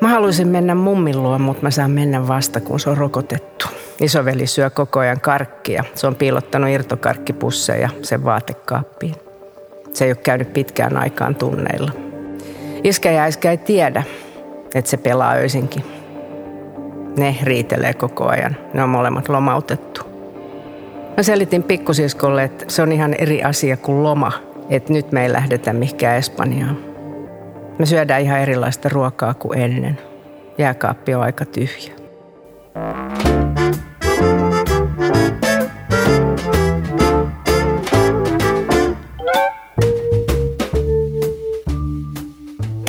Mä haluaisin mennä mummin luo, mutta mä saan mennä vasta, kun se on rokotettu. Isoveli syö koko ajan karkkia. Se on piilottanut irtokarkkipusseja sen vaatekaappiin. Se ei ole käynyt pitkään aikaan tunneilla. Iskä ja äiskä ei tiedä, että se pelaa öisinkin. Ne riitelee koko ajan. Ne on molemmat lomautettu. Mä selitin pikkusiskolle, että se on ihan eri asia kuin loma. Että nyt me ei lähdetä mihinkään Espanjaan. Me syödään ihan erilaista ruokaa kuin ennen. Jääkaappi on aika tyhjä.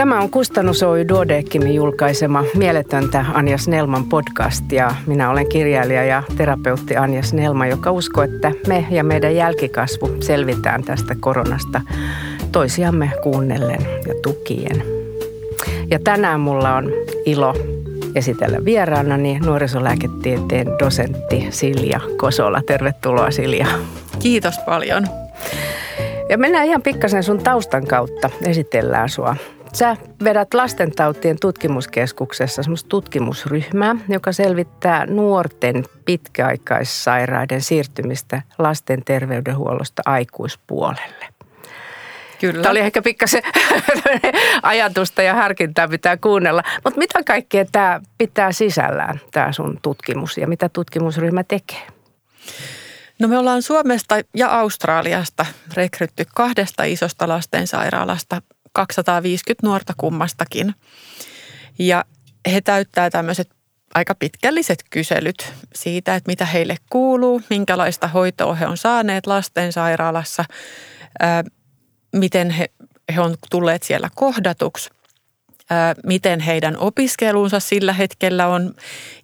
Tämä on Kustannus Oy Duodeckimin julkaisema Mieletöntä Anja Snellman podcast ja minä olen kirjailija ja terapeutti Anja Snellman, joka uskoo, että me ja meidän jälkikasvu selvitään tästä koronasta toisiamme kuunnellen ja tukien. Ja tänään mulla on ilo esitellä vieraanani nuorisolääketieteen dosentti Silja Kosola. Tervetuloa Silja. Kiitos paljon. Ja mennään ihan pikkasen sun taustan kautta, esitellään sua. Sä vedät lastentautien tutkimuskeskuksessa semmoista tutkimusryhmää, joka selvittää nuorten pitkäaikaissairaiden siirtymistä lasten terveydenhuollosta aikuispuolelle. Kyllä. Tämä oli ehkä pikkasen ajatusta ja harkintaa pitää kuunnella. Mutta mitä kaikkea tämä pitää sisällään, tämä sun tutkimus ja mitä tutkimusryhmä tekee? No me ollaan Suomesta ja Australiasta rekrytty kahdesta isosta lastensairaalasta 250 nuorta kummastakin. Ja he täyttää tämmöiset aika pitkälliset kyselyt siitä, että mitä heille kuuluu, minkälaista hoitoa he on saaneet lastensairaalassa, miten he, he on tulleet siellä kohdatuksi, miten heidän opiskelunsa sillä hetkellä on.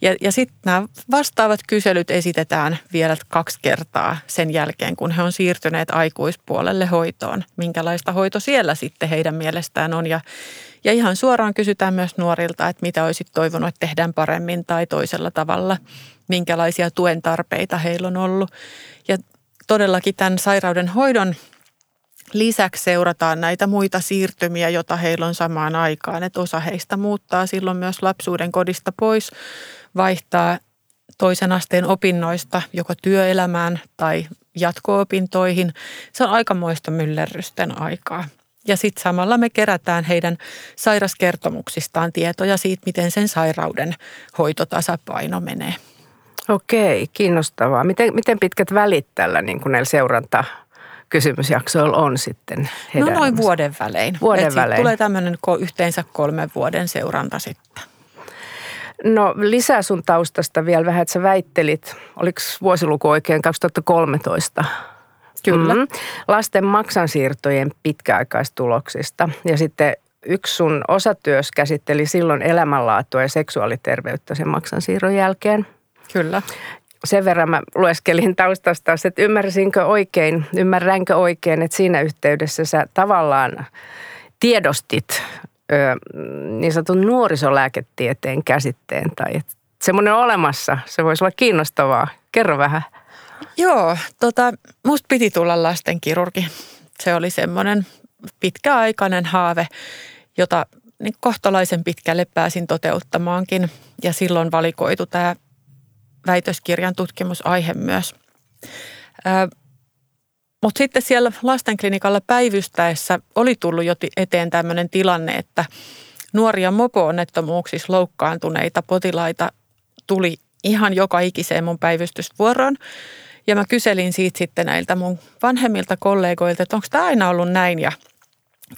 Ja, ja sitten nämä vastaavat kyselyt esitetään vielä kaksi kertaa sen jälkeen, kun he on siirtyneet aikuispuolelle hoitoon. Minkälaista hoito siellä sitten heidän mielestään on. Ja, ja ihan suoraan kysytään myös nuorilta, että mitä olisit toivonut, että tehdään paremmin tai toisella tavalla. Minkälaisia tuen tarpeita heillä on ollut. Ja todellakin tämän sairauden hoidon Lisäksi seurataan näitä muita siirtymiä, joita heillä on samaan aikaan. Että osa heistä muuttaa silloin myös lapsuuden kodista pois, vaihtaa toisen asteen opinnoista joko työelämään tai jatko-opintoihin. Se on aikamoista myllerrysten aikaa. Ja sitten samalla me kerätään heidän sairaskertomuksistaan tietoja siitä, miten sen sairauden hoitotasapaino menee. Okei, kiinnostavaa. Miten, miten pitkät välit tällä niin kuin näillä seuranta kysymysjaksoilla on sitten No noin vuoden välein. Vuoden välein. Tulee tämmöinen yhteensä kolmen vuoden seuranta sitten. No lisää sun taustasta vielä vähän, että sä väittelit, oliko vuosiluku oikein 2013? Kyllä. Mm-hmm. Lasten maksansiirtojen pitkäaikaistuloksista ja sitten yksi sun osatyös käsitteli silloin elämänlaatua ja seksuaaliterveyttä sen maksansiirron jälkeen. Kyllä sen verran mä lueskelin taustasta, että ymmärsinkö oikein, ymmärränkö oikein, että siinä yhteydessä sä tavallaan tiedostit niin sanotun nuorisolääketieteen käsitteen tai että semmoinen olemassa, se voisi olla kiinnostavaa. Kerro vähän. Joo, tota, musta piti tulla lastenkirurgi. Se oli semmoinen pitkäaikainen haave, jota niin kohtalaisen pitkälle pääsin toteuttamaankin. Ja silloin valikoitu tämä väitöskirjan tutkimusaihe myös. Mutta sitten siellä lastenklinikalla päivystäessä oli tullut jo eteen tämmöinen tilanne, että nuoria mopo-onnettomuuksissa loukkaantuneita potilaita tuli ihan joka ikiseen mun päivystysvuoroon. Ja mä kyselin siitä sitten näiltä mun vanhemmilta kollegoilta, että onko tämä aina ollut näin ja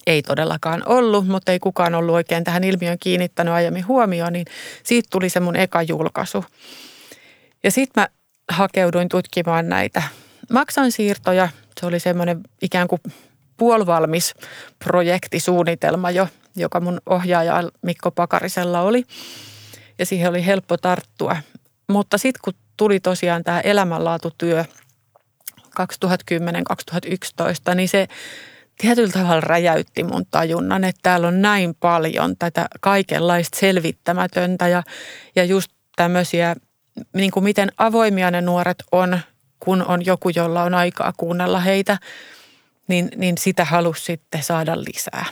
ei todellakaan ollut, mutta ei kukaan ollut oikein tähän ilmiön kiinnittänyt aiemmin huomioon, niin siitä tuli se mun eka julkaisu. Ja sitten mä hakeuduin tutkimaan näitä maksansiirtoja. Se oli semmoinen ikään kuin puolivalmis projektisuunnitelma jo, joka mun ohjaaja Mikko Pakarisella oli. Ja siihen oli helppo tarttua. Mutta sitten kun tuli tosiaan tämä elämänlaatutyö 2010-2011, niin se tietyllä tavalla räjäytti mun tajunnan, että täällä on näin paljon tätä kaikenlaista selvittämätöntä ja, ja just tämmöisiä niin kuin miten avoimia ne nuoret on, kun on joku, jolla on aikaa kuunnella heitä, niin, niin sitä halusi sitten saada lisää.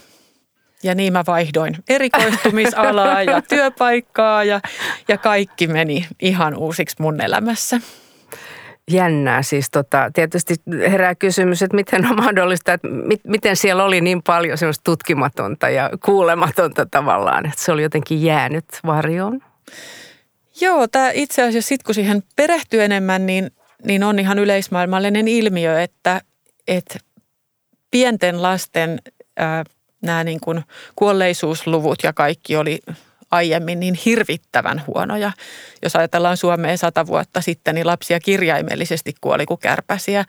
Ja niin mä vaihdoin erikoistumisalaa ja työpaikkaa ja, ja kaikki meni ihan uusiksi mun elämässä. Jännää siis tota, tietysti herää kysymys, että miten on mahdollista, että mit, miten siellä oli niin paljon semmoista tutkimatonta ja kuulematonta tavallaan, että se oli jotenkin jäänyt varjoon. Joo, tämä itse asiassa sitten kun siihen perehtyy enemmän, niin, niin on ihan yleismaailmallinen ilmiö, että, että pienten lasten ää, nämä niin kuin kuolleisuusluvut ja kaikki oli aiemmin niin hirvittävän huonoja. Jos ajatellaan Suomeen sata vuotta sitten, niin lapsia kirjaimellisesti kuoli kuin kärpäsiä.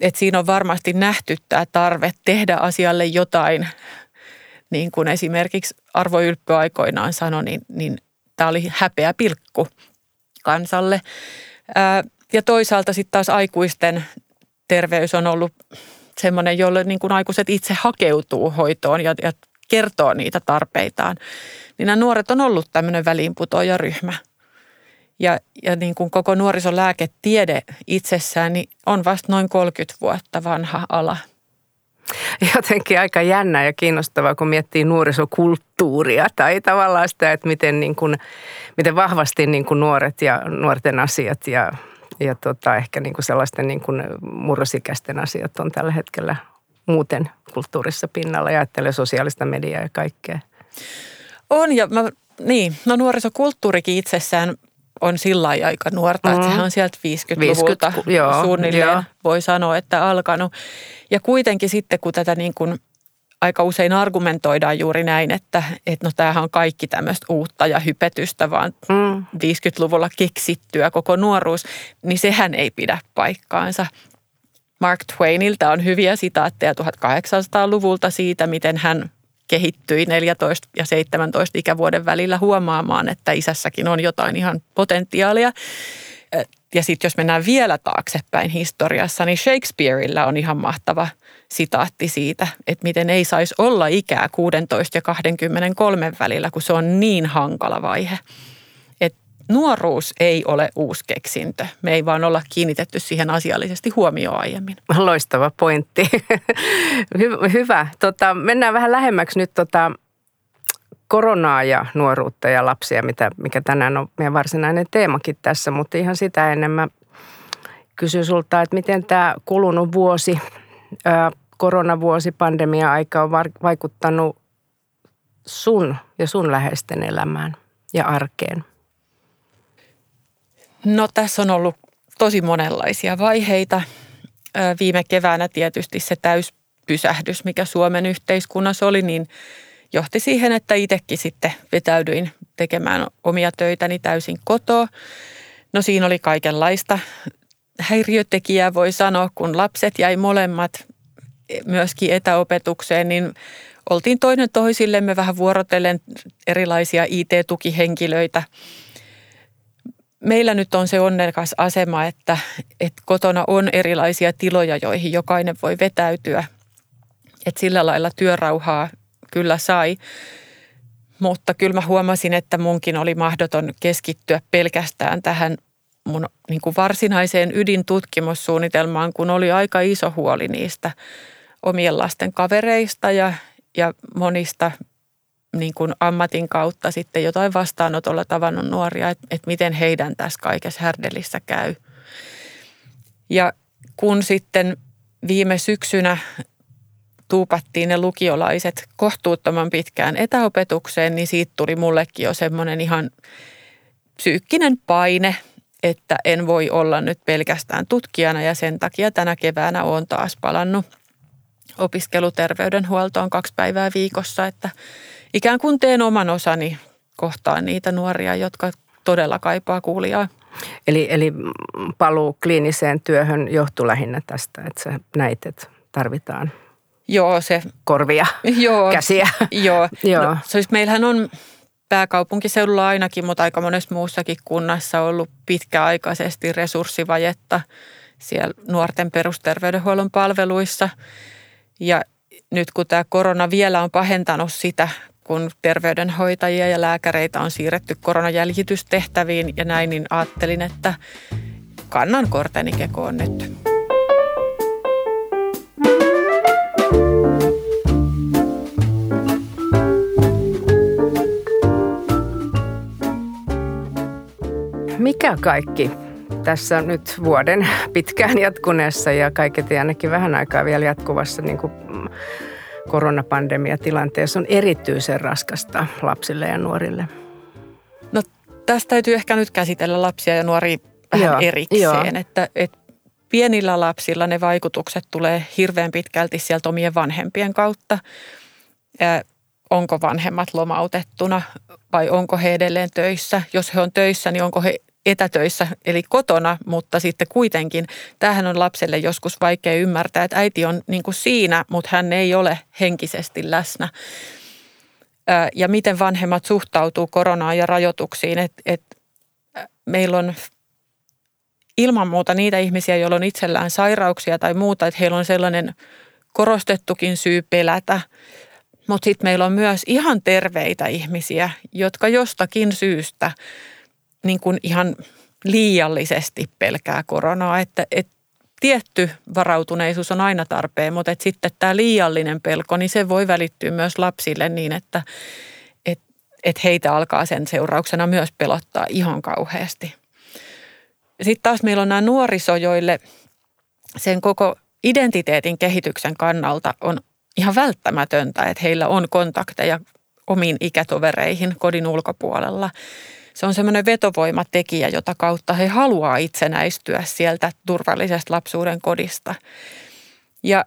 Et siinä on varmasti nähty tämä tarve tehdä asialle jotain, niin kuin esimerkiksi Arvo Ylppö aikoinaan sanoi, niin, niin tämä oli häpeä pilkku kansalle. Ja toisaalta sitten taas aikuisten terveys on ollut semmoinen, jolle niin kuin aikuiset itse hakeutuu hoitoon ja, ja kertoo niitä tarpeitaan. Niin nämä nuoret on ollut tämmöinen väliinputoajaryhmä. Ja, ja niin kuin koko nuorisolääketiede itsessään niin on vasta noin 30 vuotta vanha ala. Jotenkin aika jännä ja kiinnostavaa, kun miettii nuorisokulttuuria tai tavallaan sitä, että miten, niin kuin, miten vahvasti niin kuin nuoret ja nuorten asiat ja ja tota, ehkä niin kuin sellaisten niin kuin murrosikäisten asiat on tällä hetkellä muuten kulttuurissa pinnalla ja ajattelee sosiaalista mediaa ja kaikkea. On ja mä, niin, no nuorisokulttuurikin itsessään on sillä aika nuorta, mm. että sehän on sieltä 50-luvulta 50, joo, suunnilleen joo. voi sanoa, että alkanut. Ja kuitenkin sitten kun tätä niin kuin aika usein argumentoidaan juuri näin, että, että no tämähän on kaikki tämmöistä uutta ja hypetystä, vaan mm. 50-luvulla keksittyä koko nuoruus, niin sehän ei pidä paikkaansa. Mark Twainilta on hyviä sitaatteja 1800-luvulta siitä, miten hän kehittyi 14 ja 17 ikävuoden välillä huomaamaan, että isässäkin on jotain ihan potentiaalia. Ja sitten jos mennään vielä taaksepäin historiassa, niin Shakespeareilla on ihan mahtava sitaatti siitä, että miten ei saisi olla ikää 16 ja 23 välillä, kun se on niin hankala vaihe. Nuoruus ei ole uusi keksintö. Me ei vaan olla kiinnitetty siihen asiallisesti huomioon aiemmin. Loistava pointti. Hy- hyvä. Tota, mennään vähän lähemmäksi nyt tota, koronaa ja nuoruutta ja lapsia, mitä, mikä tänään on meidän varsinainen teemakin tässä, mutta ihan sitä ennen mä kysyn sulta, että miten tämä kulunut vuosi, koronavuosi, pandemia-aika on vaikuttanut sun ja sun läheisten elämään ja arkeen? No tässä on ollut tosi monenlaisia vaiheita. Viime keväänä tietysti se täyspysähdys, mikä Suomen yhteiskunnassa oli, niin – johti siihen, että itsekin sitten vetäydyin tekemään omia töitäni täysin kotoa. No siinä oli kaikenlaista häiriötekijää voi sanoa, kun lapset jäi molemmat myöskin etäopetukseen, niin oltiin toinen toisillemme vähän vuorotellen erilaisia IT-tukihenkilöitä. Meillä nyt on se onnekas asema, että, että kotona on erilaisia tiloja, joihin jokainen voi vetäytyä. Että sillä lailla työrauhaa kyllä sai. Mutta kyllä mä huomasin, että munkin oli mahdoton keskittyä pelkästään tähän mun niin kuin varsinaiseen ydintutkimussuunnitelmaan, kun oli aika iso huoli niistä omien lasten kavereista ja, ja monista niin kuin ammatin kautta sitten jotain vastaanotolla tavannut nuoria, että, että miten heidän tässä kaikessa härdelissä käy. Ja kun sitten viime syksynä tuupattiin ne lukiolaiset kohtuuttoman pitkään etäopetukseen, niin siitä tuli mullekin jo semmoinen ihan psyykkinen paine, että en voi olla nyt pelkästään tutkijana ja sen takia tänä keväänä olen taas palannut opiskeluterveydenhuoltoon kaksi päivää viikossa, että ikään kuin teen oman osani kohtaan niitä nuoria, jotka todella kaipaa kuulijaa. Eli, eli paluu kliiniseen työhön johtuu lähinnä tästä, että sä näit, että tarvitaan Joo, se... Korvia, joo, käsiä. Joo. joo. No, siis meillähän on pääkaupunkiseudulla ainakin, mutta aika monessa muussakin kunnassa ollut pitkäaikaisesti resurssivajetta siellä nuorten perusterveydenhuollon palveluissa. Ja nyt kun tämä korona vielä on pahentanut sitä, kun terveydenhoitajia ja lääkäreitä on siirretty koronajäljitystehtäviin ja näin, niin ajattelin, että kannan korteni kekoon nyt. Mikä kaikki tässä nyt vuoden pitkään jatkuneessa ja kaiketi ainakin vähän aikaa vielä jatkuvassa niin kuin koronapandemiatilanteessa on erityisen raskasta lapsille ja nuorille? No tästä täytyy ehkä nyt käsitellä lapsia ja nuoria vähän joo, erikseen, joo. Että, että pienillä lapsilla ne vaikutukset tulee hirveän pitkälti sieltä omien vanhempien kautta. Ja onko vanhemmat lomautettuna vai onko he edelleen töissä? Jos he on töissä, niin onko he etätöissä, eli kotona, mutta sitten kuitenkin tähän on lapselle joskus vaikea ymmärtää, että äiti on niin kuin siinä, mutta hän ei ole henkisesti läsnä. Ja miten vanhemmat suhtautuu koronaan ja rajoituksiin, että, että meillä on ilman muuta niitä ihmisiä, joilla on itsellään sairauksia tai muuta, että heillä on sellainen korostettukin syy pelätä. Mutta sitten meillä on myös ihan terveitä ihmisiä, jotka jostakin syystä – niin kuin ihan liiallisesti pelkää koronaa, että, että tietty varautuneisuus on aina tarpeen, mutta että sitten tämä liiallinen pelko, niin se voi välittyä myös lapsille niin, että et, et heitä alkaa sen seurauksena myös pelottaa ihan kauheasti. Sitten taas meillä on nämä nuoriso, joille sen koko identiteetin kehityksen kannalta on ihan välttämätöntä, että heillä on kontakteja omiin ikätovereihin kodin ulkopuolella se on semmoinen vetovoimatekijä, jota kautta he haluaa itsenäistyä sieltä turvallisesta lapsuuden kodista. Ja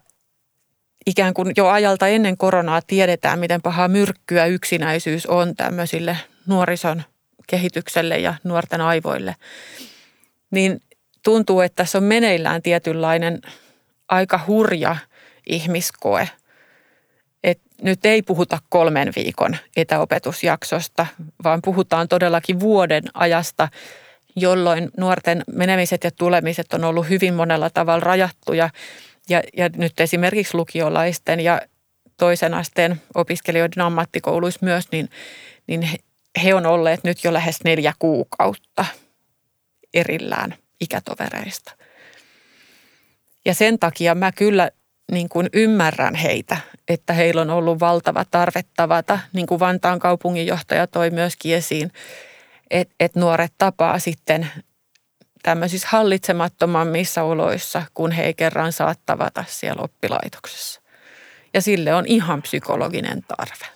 ikään kuin jo ajalta ennen koronaa tiedetään, miten paha myrkkyä yksinäisyys on tämmöisille nuorison kehitykselle ja nuorten aivoille. Niin tuntuu, että tässä on meneillään tietynlainen aika hurja ihmiskoe – nyt ei puhuta kolmen viikon etäopetusjaksosta, vaan puhutaan todellakin vuoden ajasta, jolloin nuorten menemiset ja tulemiset on ollut hyvin monella tavalla rajattuja. Ja, ja nyt esimerkiksi lukiolaisten ja toisen asteen opiskelijoiden ammattikouluissa myös, niin, niin he on olleet nyt jo lähes neljä kuukautta erillään ikätovereista. Ja sen takia mä kyllä niin kuin ymmärrän heitä, että heillä on ollut valtava tarve tavata, niin kuin Vantaan kaupunginjohtaja toi myöskin esiin, että, että nuoret tapaa sitten tämmöisissä hallitsemattomammissa oloissa, kun he ei kerran saa tavata siellä oppilaitoksessa. Ja sille on ihan psykologinen tarve.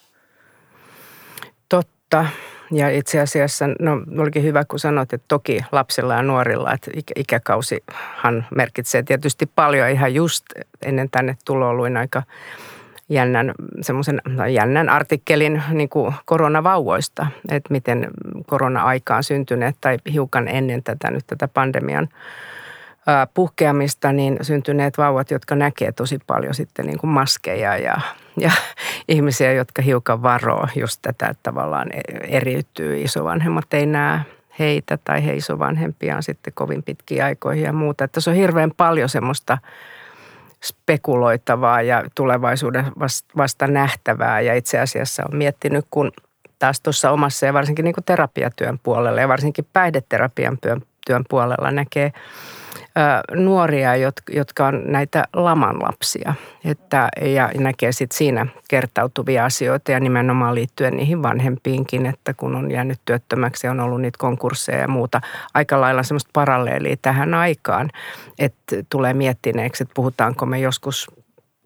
Totta. Ja itse asiassa, no olikin hyvä kun sanoit, että toki lapsilla ja nuorilla, että ikäkausihan merkitsee tietysti paljon ihan just ennen tänne tuloa luin aika jännän, semmoisen jännän artikkelin niin kuin koronavauvoista, että miten korona-aikaan syntyneet tai hiukan ennen tätä nyt tätä pandemian puhkeamista, niin syntyneet vauvat, jotka näkee tosi paljon sitten niin kuin maskeja ja, ja ihmisiä, jotka hiukan varoo just tätä, että tavallaan eriytyy. Isovanhemmat ei näe heitä tai he isovanhempiaan sitten kovin pitkiä aikoihin ja muuta. Että se on hirveän paljon semmoista spekuloitavaa ja tulevaisuuden vasta nähtävää ja itse asiassa on miettinyt, kun taas tuossa omassa ja varsinkin niin kuin terapiatyön puolella ja varsinkin päihdeterapian työn puolella näkee – nuoria, jotka on näitä laman lapsia. Että, ja näkee sitten siinä kertautuvia asioita ja nimenomaan liittyen niihin vanhempiinkin, että kun on jäänyt työttömäksi on ollut niitä konkursseja ja muuta. Aika lailla semmoista paralleelia tähän aikaan, että tulee miettineeksi, että puhutaanko me joskus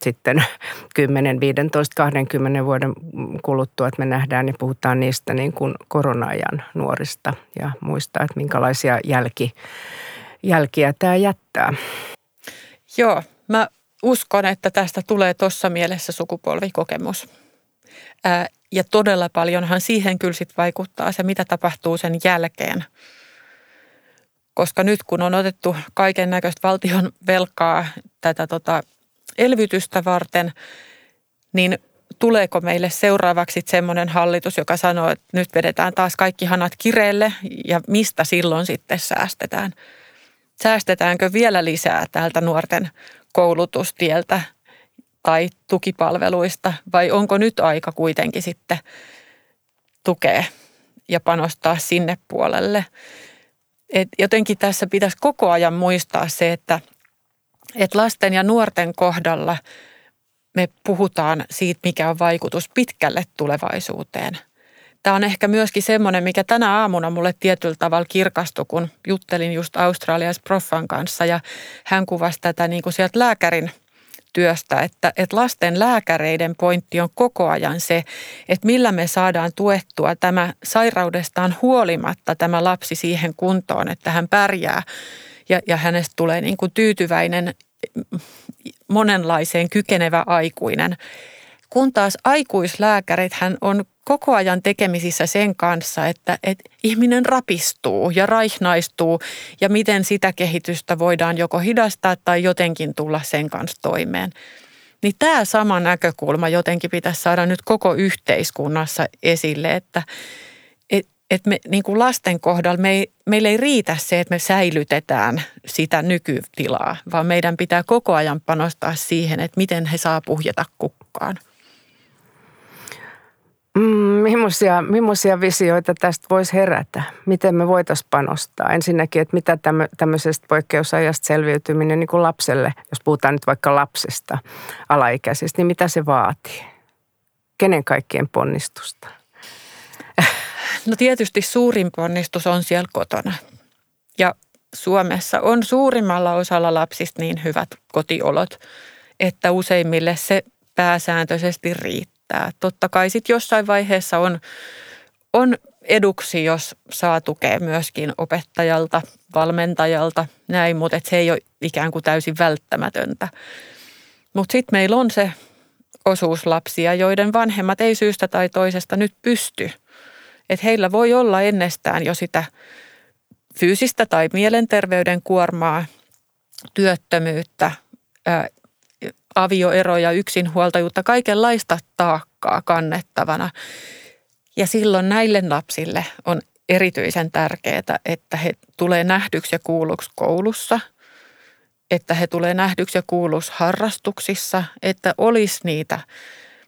sitten 10, 15, 20 vuoden kuluttua, että me nähdään ja puhutaan niistä niin kuin korona-ajan nuorista ja muista, että minkälaisia jälki, jälkiä tämä jättää. Joo, mä uskon, että tästä tulee tuossa mielessä sukupolvikokemus. Ää, ja todella paljonhan siihen kyllä sit vaikuttaa se, mitä tapahtuu sen jälkeen. Koska nyt kun on otettu kaiken näköistä valtion velkaa tätä tota elvytystä varten, niin tuleeko meille seuraavaksi semmoinen hallitus, joka sanoo, että nyt vedetään taas kaikki hanat kireelle ja mistä silloin sitten säästetään – säästetäänkö vielä lisää täältä nuorten koulutustieltä tai tukipalveluista vai onko nyt aika kuitenkin sitten tukea ja panostaa sinne puolelle. Et jotenkin tässä pitäisi koko ajan muistaa se, että, että lasten ja nuorten kohdalla me puhutaan siitä, mikä on vaikutus pitkälle tulevaisuuteen. Tämä on ehkä myöskin semmoinen, mikä tänä aamuna mulle tietyllä tavalla kirkastui, kun juttelin just Australias proffan kanssa ja hän kuvasi tätä niin kuin sieltä lääkärin – työstä, että, että lasten lääkäreiden pointti on koko ajan se, että millä me saadaan tuettua tämä sairaudestaan huolimatta tämä lapsi siihen kuntoon, että hän pärjää ja, ja hänestä tulee niin kuin tyytyväinen, monenlaiseen kykenevä aikuinen. Kun taas aikuislääkärit hän on koko ajan tekemisissä sen kanssa, että, että ihminen rapistuu ja raihnaistuu ja miten sitä kehitystä voidaan joko hidastaa tai jotenkin tulla sen kanssa toimeen. Niin tämä sama näkökulma jotenkin pitäisi saada nyt koko yhteiskunnassa esille, että et, et me, niin kuin lasten kohdalla me ei, meillä ei riitä se, että me säilytetään sitä nykytilaa, vaan meidän pitää koko ajan panostaa siihen, että miten he saa puhjeta kukkaan. Mm, millaisia, millaisia visioita tästä voisi herätä? Miten me voitaisiin panostaa? Ensinnäkin, että mitä tämmöisestä poikkeusajasta selviytyminen niin kuin lapselle, jos puhutaan nyt vaikka lapsesta, alaikäisestä, niin mitä se vaatii? Kenen kaikkien ponnistusta? No tietysti suurin ponnistus on siellä kotona. Ja Suomessa on suurimmalla osalla lapsista niin hyvät kotiolot, että useimmille se pääsääntöisesti riittää riittää. Totta kai sitten jossain vaiheessa on, on eduksi, jos saa tukea myöskin opettajalta, valmentajalta, näin, mutta se ei ole ikään kuin täysin välttämätöntä. Mutta sitten meillä on se osuus lapsia, joiden vanhemmat ei syystä tai toisesta nyt pysty. Että heillä voi olla ennestään jo sitä fyysistä tai mielenterveyden kuormaa, työttömyyttä, avioeroja, yksinhuoltajuutta, kaikenlaista taakkaa kannettavana. Ja silloin näille lapsille on erityisen tärkeää, että he tulee nähdyksi ja kuulluksi koulussa, että he tulee nähdyksi ja kuulluksi harrastuksissa, että olisi niitä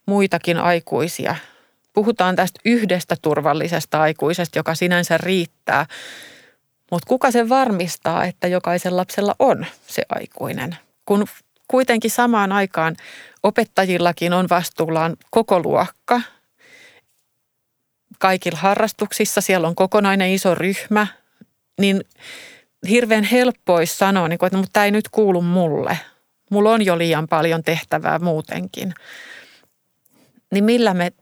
muitakin aikuisia. Puhutaan tästä yhdestä turvallisesta aikuisesta, joka sinänsä riittää, mutta kuka se varmistaa, että jokaisen lapsella on se aikuinen? Kun kuitenkin samaan aikaan opettajillakin on vastuullaan koko luokka. Kaikilla harrastuksissa siellä on kokonainen iso ryhmä, niin hirveän helppo olisi sanoa, niin että no, mutta tämä ei nyt kuulu mulle. Mulla on jo liian paljon tehtävää muutenkin. Niin millä me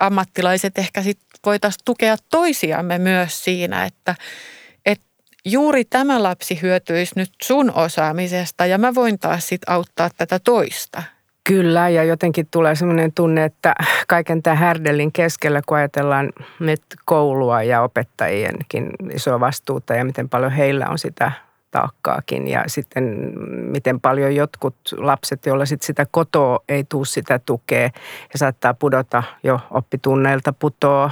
ammattilaiset ehkä sitten voitaisiin tukea toisiamme myös siinä, että – juuri tämä lapsi hyötyisi nyt sun osaamisesta ja mä voin taas sitten auttaa tätä toista. Kyllä, ja jotenkin tulee sellainen tunne, että kaiken tämän härdelin keskellä, kun ajatellaan nyt koulua ja opettajienkin isoa vastuuta ja miten paljon heillä on sitä taakkaakin ja sitten miten paljon jotkut lapset, joilla sit sitä kotoa ei tuu sitä tukea ja saattaa pudota jo oppitunneilta putoa,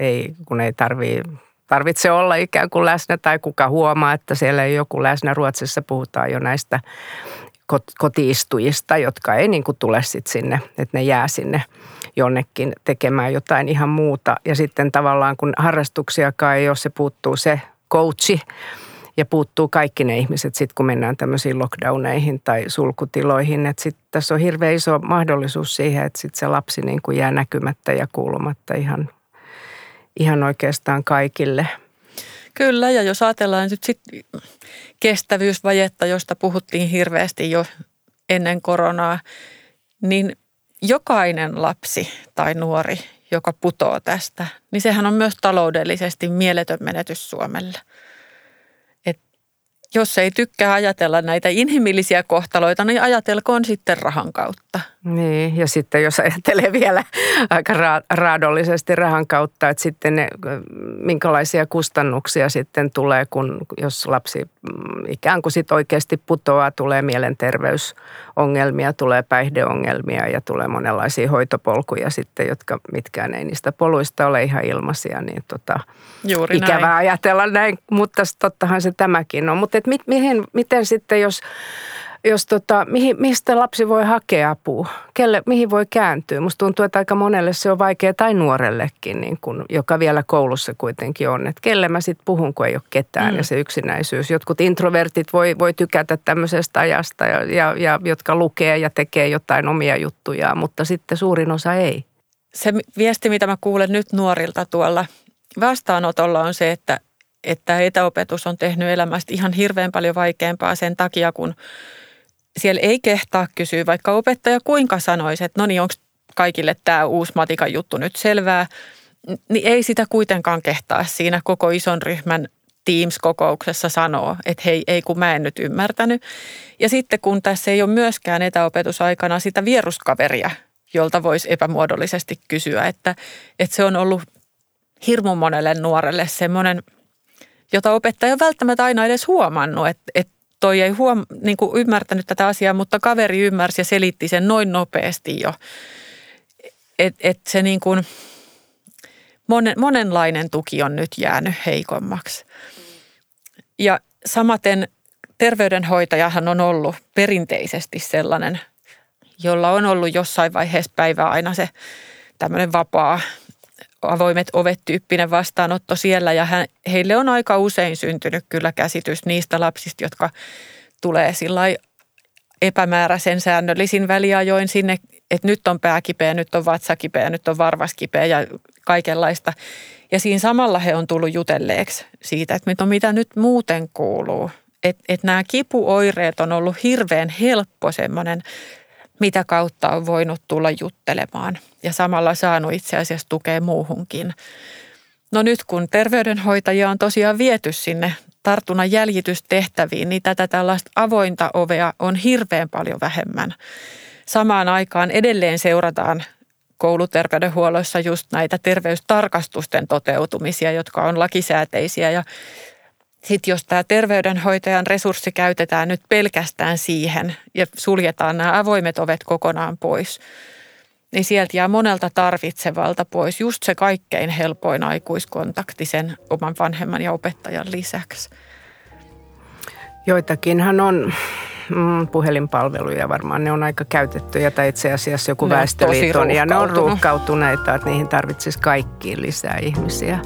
ei, kun ei tarvii tarvitse olla ikään kuin läsnä tai kuka huomaa, että siellä ei joku läsnä. Ruotsissa puhutaan jo näistä kotiistujista, jotka ei niin kuin tule sitten sinne, että ne jää sinne jonnekin tekemään jotain ihan muuta. Ja sitten tavallaan kun harrastuksiakaan ei ole, se puuttuu se coachi ja puuttuu kaikki ne ihmiset sitten, kun mennään tämmöisiin lockdowneihin tai sulkutiloihin. Että sitten tässä on hirveän iso mahdollisuus siihen, että sitten se lapsi niin kuin jää näkymättä ja kuulumatta ihan ihan oikeastaan kaikille. Kyllä, ja jos ajatellaan nyt sit kestävyysvajetta, josta puhuttiin hirveästi jo ennen koronaa, niin jokainen lapsi tai nuori, joka putoo tästä, niin sehän on myös taloudellisesti mieletön menetys Suomelle jos ei tykkää ajatella näitä inhimillisiä kohtaloita, niin ajatelkoon sitten rahan kautta. Niin, ja sitten jos ajattelee vielä aika ra- raadollisesti rahan kautta, että sitten ne, minkälaisia kustannuksia sitten tulee, kun jos lapsi mm, ikään kuin sitten oikeasti putoaa, tulee mielenterveysongelmia, tulee päihdeongelmia ja tulee monenlaisia hoitopolkuja sitten, jotka mitkään ei niistä poluista ole ihan ilmaisia, niin tota, Juuri ikävää näin. ajatella näin, mutta tottahan se tämäkin on. Mutta et mit, miten, miten sitten, jos jos tota, mihin, mistä lapsi voi hakea apua, Kelle, mihin voi kääntyä. Musta tuntuu, että aika monelle se on vaikea tai nuorellekin, niin kun, joka vielä koulussa kuitenkin on. Että kelle mä sitten puhun, kun ei ole ketään mm. ja se yksinäisyys. Jotkut introvertit voi, voi tykätä tämmöisestä ajasta ja, ja, ja jotka lukee ja tekee jotain omia juttujaan, mutta sitten suurin osa ei. Se viesti, mitä mä kuulen nyt nuorilta tuolla vastaanotolla on se, että, että etäopetus on tehnyt elämästä ihan hirveän paljon vaikeampaa sen takia, kun siellä ei kehtaa kysyä, vaikka opettaja kuinka sanoisi, että no niin, onko kaikille tämä uusi matikan juttu nyt selvää, niin ei sitä kuitenkaan kehtaa siinä koko ison ryhmän Teams-kokouksessa sanoo, että hei, ei kun mä en nyt ymmärtänyt. Ja sitten kun tässä ei ole myöskään etäopetusaikana sitä vieruskaveria, jolta voisi epämuodollisesti kysyä, että, että se on ollut hirmu monelle nuorelle semmoinen, jota opettaja ole välttämättä aina edes huomannut, että, että toi ei huom, niin kuin ymmärtänyt tätä asiaa, mutta kaveri ymmärsi ja selitti sen noin nopeasti jo. Että et se niin kuin, monen, monenlainen tuki on nyt jäänyt heikommaksi. Ja samaten terveydenhoitajahan on ollut perinteisesti sellainen, jolla on ollut jossain vaiheessa päivää aina se tämmöinen vapaa avoimet ovet-tyyppinen vastaanotto siellä ja hän, heille on aika usein syntynyt kyllä käsitys niistä lapsista, jotka tulee sillä epämääräisen säännöllisin väliajoin sinne, että nyt on pää kipeä, nyt on vatsa kipeä, nyt on varvas kipeä ja kaikenlaista. Ja siinä samalla he on tullut jutelleeksi siitä, että no mitä nyt muuten kuuluu. Että et nämä kipuoireet on ollut hirveän helppo semmoinen mitä kautta on voinut tulla juttelemaan ja samalla saanut itse asiassa tukea muuhunkin. No nyt kun terveydenhoitajia on tosiaan viety sinne tartunnan jäljitystehtäviin, niin tätä tällaista avointa ovea on hirveän paljon vähemmän. Samaan aikaan edelleen seurataan kouluterveydenhuollossa just näitä terveystarkastusten toteutumisia, jotka on lakisääteisiä ja sitten jos tämä terveydenhoitajan resurssi käytetään nyt pelkästään siihen ja suljetaan nämä avoimet ovet kokonaan pois, niin sieltä jää monelta tarvitsevalta pois just se kaikkein helpoin aikuiskontakti sen oman vanhemman ja opettajan lisäksi. Joitakinhan on mm, puhelinpalveluja varmaan, ne on aika käytettyjä tai itse asiassa joku väestöliiton ja ne on ruuhkautuneita, että niihin tarvitsisi kaikkiin lisää ihmisiä.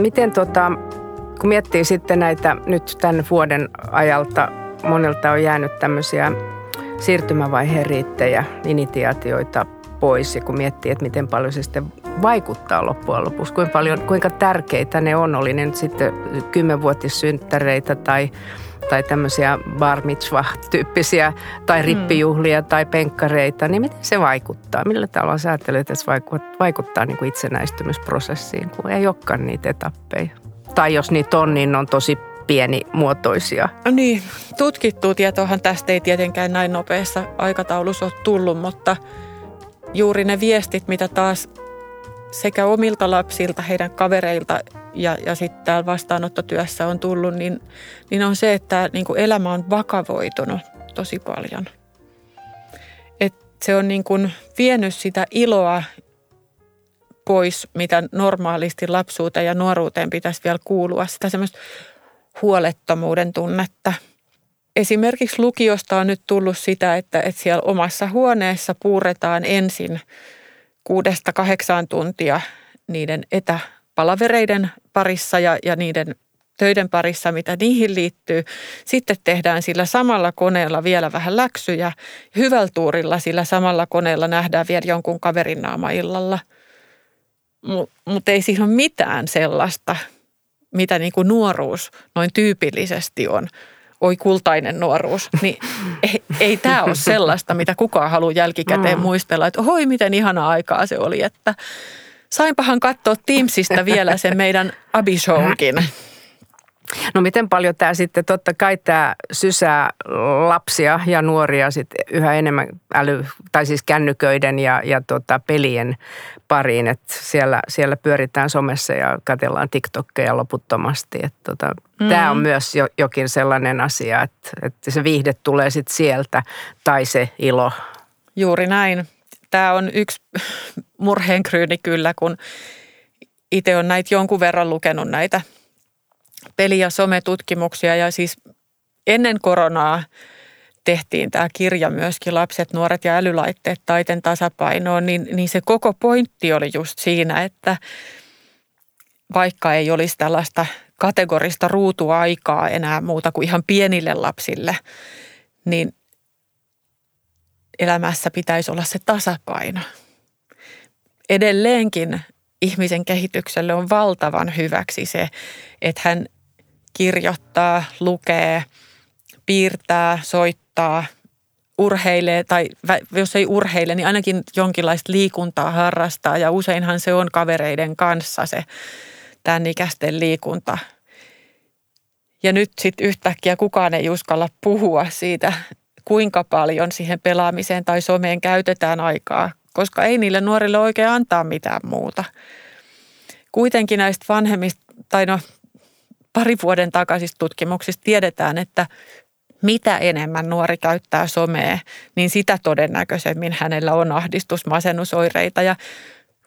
Miten tota, kun miettii sitten näitä nyt tämän vuoden ajalta, monelta on jäänyt tämmöisiä siirtymävaiheen riittejä, initiaatioita pois ja kun miettii, että miten paljon se sitten vaikuttaa loppujen lopuksi, kuinka, paljon, kuinka tärkeitä ne on, oli ne nyt sitten kymmenvuotissynttäreitä tai tai tämmöisiä bar mitzvah-tyyppisiä tai mm. rippijuhlia mm. tai penkkareita, niin miten se vaikuttaa? Millä tavalla sä ajattelet, että se vaikuttaa, vaikuttaa niin kuin itsenäistymisprosessiin, kun ei olekaan niitä etappeja? Tai jos niitä on, niin on tosi pienimuotoisia. No niin, tutkittua tietoahan tästä ei tietenkään näin nopeassa aikataulussa ole tullut, mutta juuri ne viestit, mitä taas sekä omilta lapsilta, heidän kavereilta ja, ja sitten täällä vastaanottotyössä on tullut, niin, niin on se, että niin kuin elämä on vakavoitunut tosi paljon. Et se on niin kuin vienyt sitä iloa pois, mitä normaalisti lapsuuteen ja nuoruuteen pitäisi vielä kuulua, sitä semmoista huolettomuuden tunnetta. Esimerkiksi lukiosta on nyt tullut sitä, että, että siellä omassa huoneessa puuretaan ensin kuudesta kahdeksaan tuntia niiden etäpalavereiden parissa ja, ja niiden töiden parissa, mitä niihin liittyy. Sitten tehdään sillä samalla koneella vielä vähän läksyjä. Hyvällä tuurilla sillä samalla koneella nähdään vielä jonkun kaverin naama illalla. Mutta mut ei siihen ole mitään sellaista, mitä niin kuin nuoruus noin tyypillisesti on. Oi kultainen nuoruus. Niin ei, ei tämä ole sellaista, mitä kukaan haluaa jälkikäteen mm. muistella, että oi miten ihana aikaa se oli, että – sainpahan katsoa Teamsista vielä sen meidän Abishowkin. No miten paljon tämä sitten, totta kai tämä sysää lapsia ja nuoria sitten yhä enemmän äly, tai siis kännyköiden ja, ja tota pelien pariin, että siellä, siellä pyöritään somessa ja katellaan TikTokkeja loputtomasti. Että tota, mm. Tämä on myös jo, jokin sellainen asia, että, että se viihde tulee sitten sieltä tai se ilo. Juuri näin. tämä on yksi murheenkryyni kyllä, kun itse on näitä jonkun verran lukenut näitä peli- ja sometutkimuksia ja siis ennen koronaa tehtiin tämä kirja myöskin Lapset, nuoret ja älylaitteet taiten tasapainoon, niin, niin se koko pointti oli just siinä, että vaikka ei olisi tällaista kategorista ruutuaikaa enää muuta kuin ihan pienille lapsille, niin elämässä pitäisi olla se tasapaino. Edelleenkin ihmisen kehitykselle on valtavan hyväksi se, että hän kirjoittaa, lukee, piirtää, soittaa, urheilee tai jos ei urheile, niin ainakin jonkinlaista liikuntaa harrastaa ja useinhan se on kavereiden kanssa se tämän ikäisten liikunta. Ja nyt sitten yhtäkkiä kukaan ei uskalla puhua siitä, kuinka paljon siihen pelaamiseen tai someen käytetään aikaa, koska ei niille nuorille oikein antaa mitään muuta. Kuitenkin näistä vanhemmista, tai no pari vuoden takaisista tutkimuksista tiedetään, että mitä enemmän nuori käyttää somea, niin sitä todennäköisemmin hänellä on ahdistus, masennusoireita ja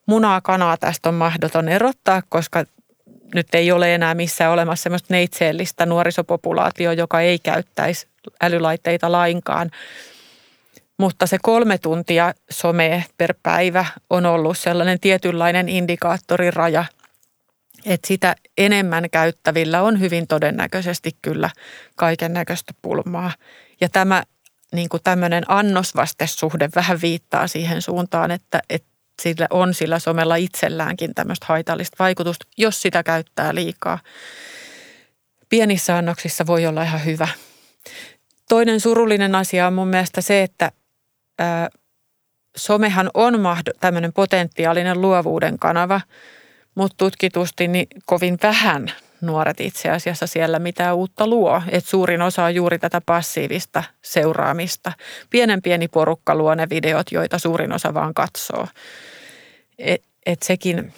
munaa kanaa tästä on mahdoton erottaa, koska nyt ei ole enää missään olemassa sellaista neitseellistä nuorisopopulaatio, joka ei käyttäisi älylaitteita lainkaan. Mutta se kolme tuntia somea per päivä on ollut sellainen tietynlainen indikaattoriraja, että sitä enemmän käyttävillä on hyvin todennäköisesti kyllä kaiken näköistä pulmaa. Ja tämä niin kuin tämmöinen annosvastesuhde vähän viittaa siihen suuntaan, että, että sillä on sillä somella itselläänkin tämmöistä haitallista vaikutusta, jos sitä käyttää liikaa. Pienissä annoksissa voi olla ihan hyvä. Toinen surullinen asia on mun mielestä se, että ää, somehan on mahdo- tämmöinen potentiaalinen luovuuden kanava, mutta tutkitusti niin kovin vähän nuoret itse asiassa siellä mitään uutta luo. Et suurin osa on juuri tätä passiivista seuraamista. Pienen pieni porukka luo ne videot, joita suurin osa vaan katsoo. Et, et sekin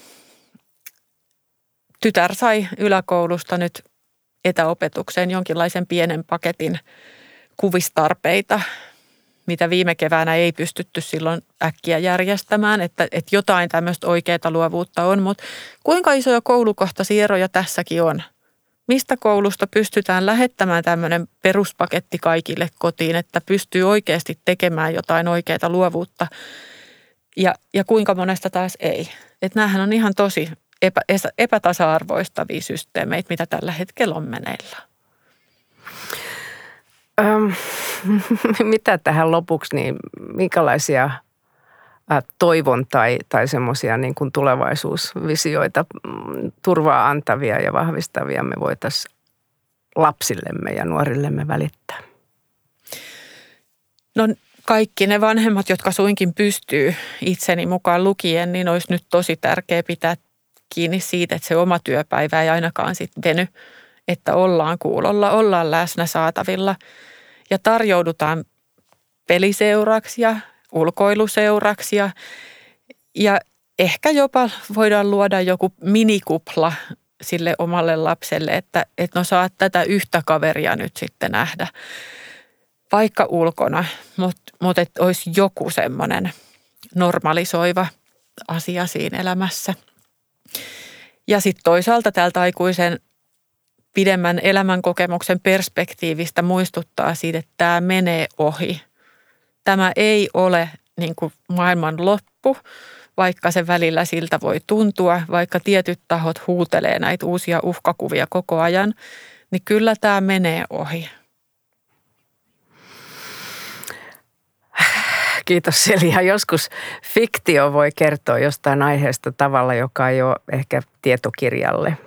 tytär sai yläkoulusta nyt etäopetukseen jonkinlaisen pienen paketin kuvistarpeita, mitä viime keväänä ei pystytty silloin äkkiä järjestämään, että, että jotain tämmöistä oikeaa luovuutta on, mutta kuinka isoja koulukohtaisia eroja tässäkin on? Mistä koulusta pystytään lähettämään tämmöinen peruspaketti kaikille kotiin, että pystyy oikeasti tekemään jotain oikeaa luovuutta ja, ja kuinka monesta taas ei? Että näähän on ihan tosi epä, epätasa-arvoistavia systeemeitä, mitä tällä hetkellä on meneillään. Öm, mitä tähän lopuksi, niin minkälaisia toivon tai, tai semmoisia niin tulevaisuusvisioita mm, turvaa antavia ja vahvistavia me voitaisiin lapsillemme ja nuorillemme välittää? No kaikki ne vanhemmat, jotka suinkin pystyy itseni mukaan lukien, niin olisi nyt tosi tärkeää pitää kiinni siitä, että se oma työpäivä ei ainakaan sitten veny, että ollaan kuulolla, ollaan läsnä saatavilla ja tarjoudutaan peliseuraksi ja ulkoiluseuraksi ja, ja ehkä jopa voidaan luoda joku minikupla sille omalle lapselle, että, että no saat tätä yhtä kaveria nyt sitten nähdä vaikka ulkona, mutta, mutta että olisi joku semmoinen normalisoiva asia siinä elämässä. Ja sitten toisaalta tältä aikuisen pidemmän elämänkokemuksen perspektiivistä muistuttaa siitä, että tämä menee ohi. Tämä ei ole niin kuin maailman loppu, vaikka se välillä siltä voi tuntua, vaikka tietyt tahot huutelee näitä uusia uhkakuvia koko ajan, niin kyllä tämä menee ohi. Kiitos Selja. Joskus fiktio voi kertoa jostain aiheesta tavalla, joka ei ole ehkä tietokirjalle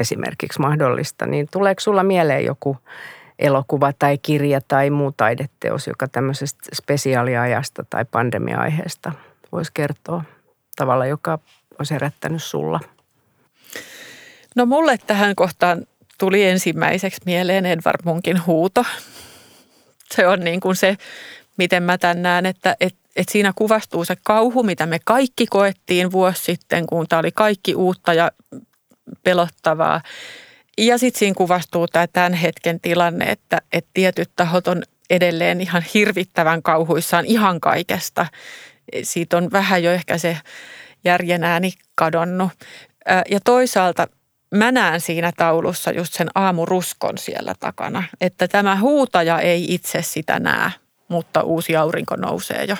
esimerkiksi mahdollista. Niin tuleeko sulla mieleen joku elokuva tai kirja tai muu taideteos, joka tämmöisestä spesiaaliajasta tai pandemia-aiheesta voisi kertoa tavalla, joka olisi herättänyt sulla? No mulle tähän kohtaan tuli ensimmäiseksi mieleen Edvard Munkin huuto. Se on niin kuin se miten mä tämän näen, että et, et siinä kuvastuu se kauhu, mitä me kaikki koettiin vuosi sitten, kun tämä oli kaikki uutta ja pelottavaa. Ja sitten siinä kuvastuu tämä tämän hetken tilanne, että, että tietyt tahot on edelleen ihan hirvittävän kauhuissaan ihan kaikesta. Siitä on vähän jo ehkä se järjen ääni kadonnut. Ja toisaalta mä näen siinä taulussa just sen aamuruskon siellä takana, että tämä huutaja ei itse sitä näe, mutta uusi aurinko nousee jo.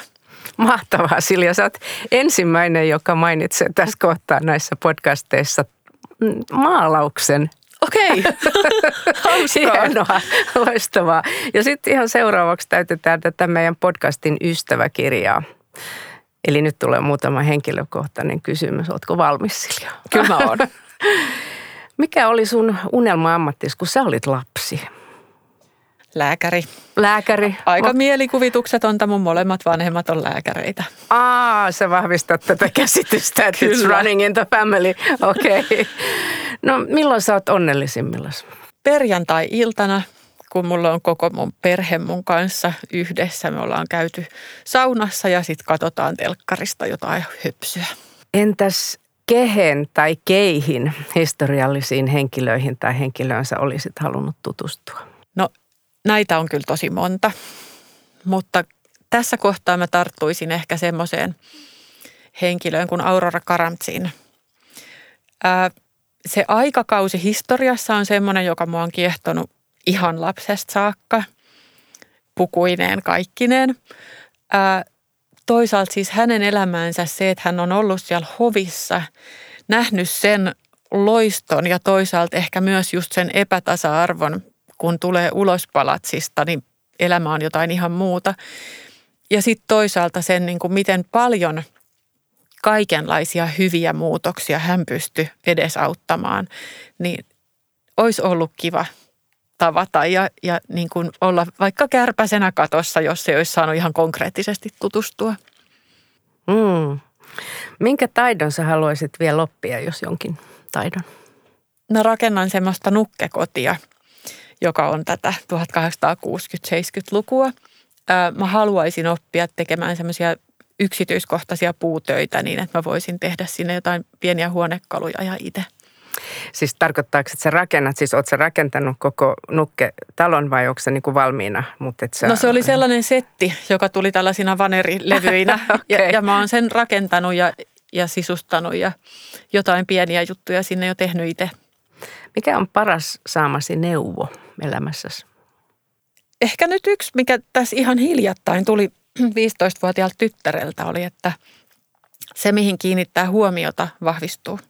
Mahtavaa Silja, sä oot ensimmäinen, joka mainitsee tässä kohtaa näissä podcasteissa maalauksen. Okei, okay. Hienoa, loistavaa. Ja sitten ihan seuraavaksi täytetään tätä meidän podcastin ystäväkirjaa. Eli nyt tulee muutama henkilökohtainen kysymys. Ootko valmis Silja? Kyllä mä oon. Mikä oli sun unelma-ammattis, kun sä olit lapsi? Lääkäri. Lääkäri. Aika mielikuvitukset on mun molemmat vanhemmat on lääkäreitä. Aa, sä vahvistat tätä käsitystä, että it's running in the family. Okei. Okay. No milloin sä oot onnellisimmillaan? Perjantai-iltana, kun mulla on koko mun perhe mun kanssa yhdessä. Me ollaan käyty saunassa ja sitten katsotaan telkkarista jotain höpsyä. Entäs kehen tai keihin historiallisiin henkilöihin tai henkilöön sä olisit halunnut tutustua? No näitä on kyllä tosi monta, mutta tässä kohtaa mä tarttuisin ehkä semmoiseen henkilöön kuin Aurora Karamtsin. Ää, se aikakausi historiassa on semmoinen, joka mua on kiehtonut ihan lapsesta saakka, pukuineen kaikkineen. Ää, toisaalta siis hänen elämäänsä se, että hän on ollut siellä hovissa, nähnyt sen loiston ja toisaalta ehkä myös just sen epätasa-arvon, kun tulee ulos palatsista, niin elämä on jotain ihan muuta. Ja sitten toisaalta sen, niin kuin miten paljon kaikenlaisia hyviä muutoksia hän pystyi edesauttamaan, niin olisi ollut kiva tavata ja, ja niin kuin olla vaikka kärpäsenä katossa, jos ei olisi saanut ihan konkreettisesti tutustua. Mm. Minkä taidon sä haluaisit vielä oppia, jos jonkin taidon? No rakennan semmoista nukkekotia, joka on tätä 1860-70-lukua. Mä haluaisin oppia tekemään semmoisia yksityiskohtaisia puutöitä niin, että mä voisin tehdä sinne jotain pieniä huonekaluja ja itse – Siis tarkoittaako, että sä rakennat, siis oot sä rakentanut koko nukke-talon vai onko se niin kuin valmiina? Mutta et sä... No se oli sellainen setti, joka tuli tällaisina vanerilevyinä okay. ja, ja mä oon sen rakentanut ja, ja sisustanut ja jotain pieniä juttuja sinne jo tehnyt itse. Mikä on paras saamasi neuvo elämässäsi? Ehkä nyt yksi, mikä tässä ihan hiljattain tuli 15-vuotiaalta tyttäreltä oli, että se mihin kiinnittää huomiota vahvistuu –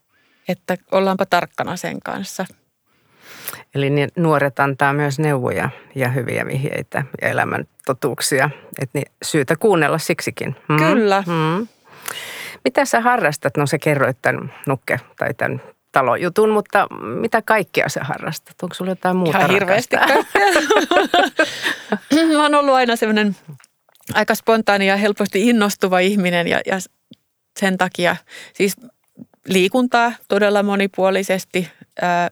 että ollaanpa tarkkana sen kanssa. Eli niin nuoret antaa myös neuvoja ja hyviä vihjeitä ja elämän totuuksia. Että niin syytä kuunnella siksikin. Mm. Kyllä. Mm. Mitä sä harrastat? No se kerroit tämän nukke tai tämän talojutun, mutta mitä kaikkea sä harrastat? Onko sulla jotain muuta Ihan hirveästi Mä oon ollut aina semmoinen aika spontaani ja helposti innostuva ihminen ja, ja sen takia siis liikuntaa todella monipuolisesti, ää,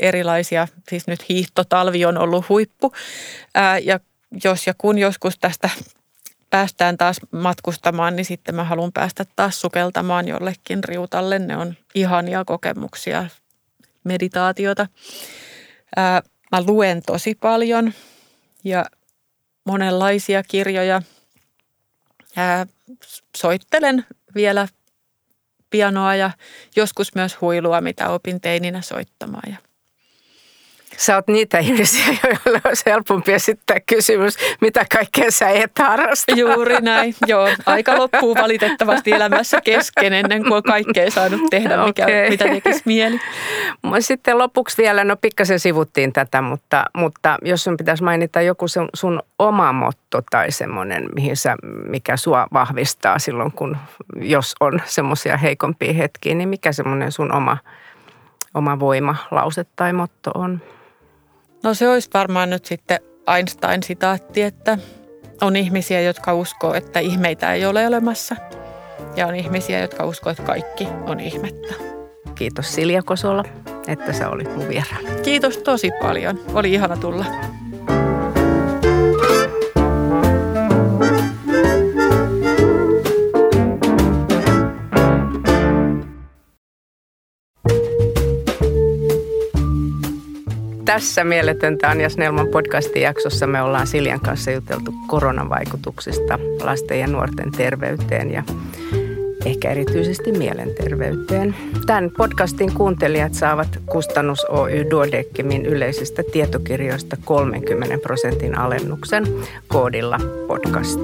erilaisia, siis nyt hiihtotalvi on ollut huippu. Ää, ja jos ja kun joskus tästä päästään taas matkustamaan, niin sitten mä haluan päästä taas sukeltamaan jollekin riutalle. Ne on ihania kokemuksia, meditaatiota. Ää, mä luen tosi paljon ja monenlaisia kirjoja. Ää, soittelen vielä pianoa ja joskus myös huilua, mitä opin teininä soittamaan. Ja Sä oot niitä ihmisiä, joille olisi helpompi esittää kysymys, mitä kaikkea sä et harrasta. Juuri näin, joo. Aika loppuu valitettavasti elämässä kesken ennen kuin on kaikkea saanut tehdä, mikä, okay. mitä tekisi mieli. Sitten lopuksi vielä, no pikkasen sivuttiin tätä, mutta, mutta jos sun pitäisi mainita joku sun, sun oma motto tai semmoinen, mihin sä, mikä sua vahvistaa silloin, kun jos on semmoisia heikompia hetkiä, niin mikä semmoinen sun oma, oma voima, lause tai motto on? No se olisi varmaan nyt sitten Einstein-sitaatti, että on ihmisiä, jotka uskoo, että ihmeitä ei ole olemassa. Ja on ihmisiä, jotka uskoo, että kaikki on ihmettä. Kiitos Silja Kosola, että sä olit mun vieraan. Kiitos tosi paljon. Oli ihana tulla. Tässä Mieletöntä Anja Snellman podcastin jaksossa me ollaan Siljan kanssa juteltu koronan vaikutuksista lasten ja nuorten terveyteen ja ehkä erityisesti mielenterveyteen. Tämän podcastin kuuntelijat saavat Kustannus Oy Duodeckimin yleisistä tietokirjoista 30 prosentin alennuksen koodilla podcast.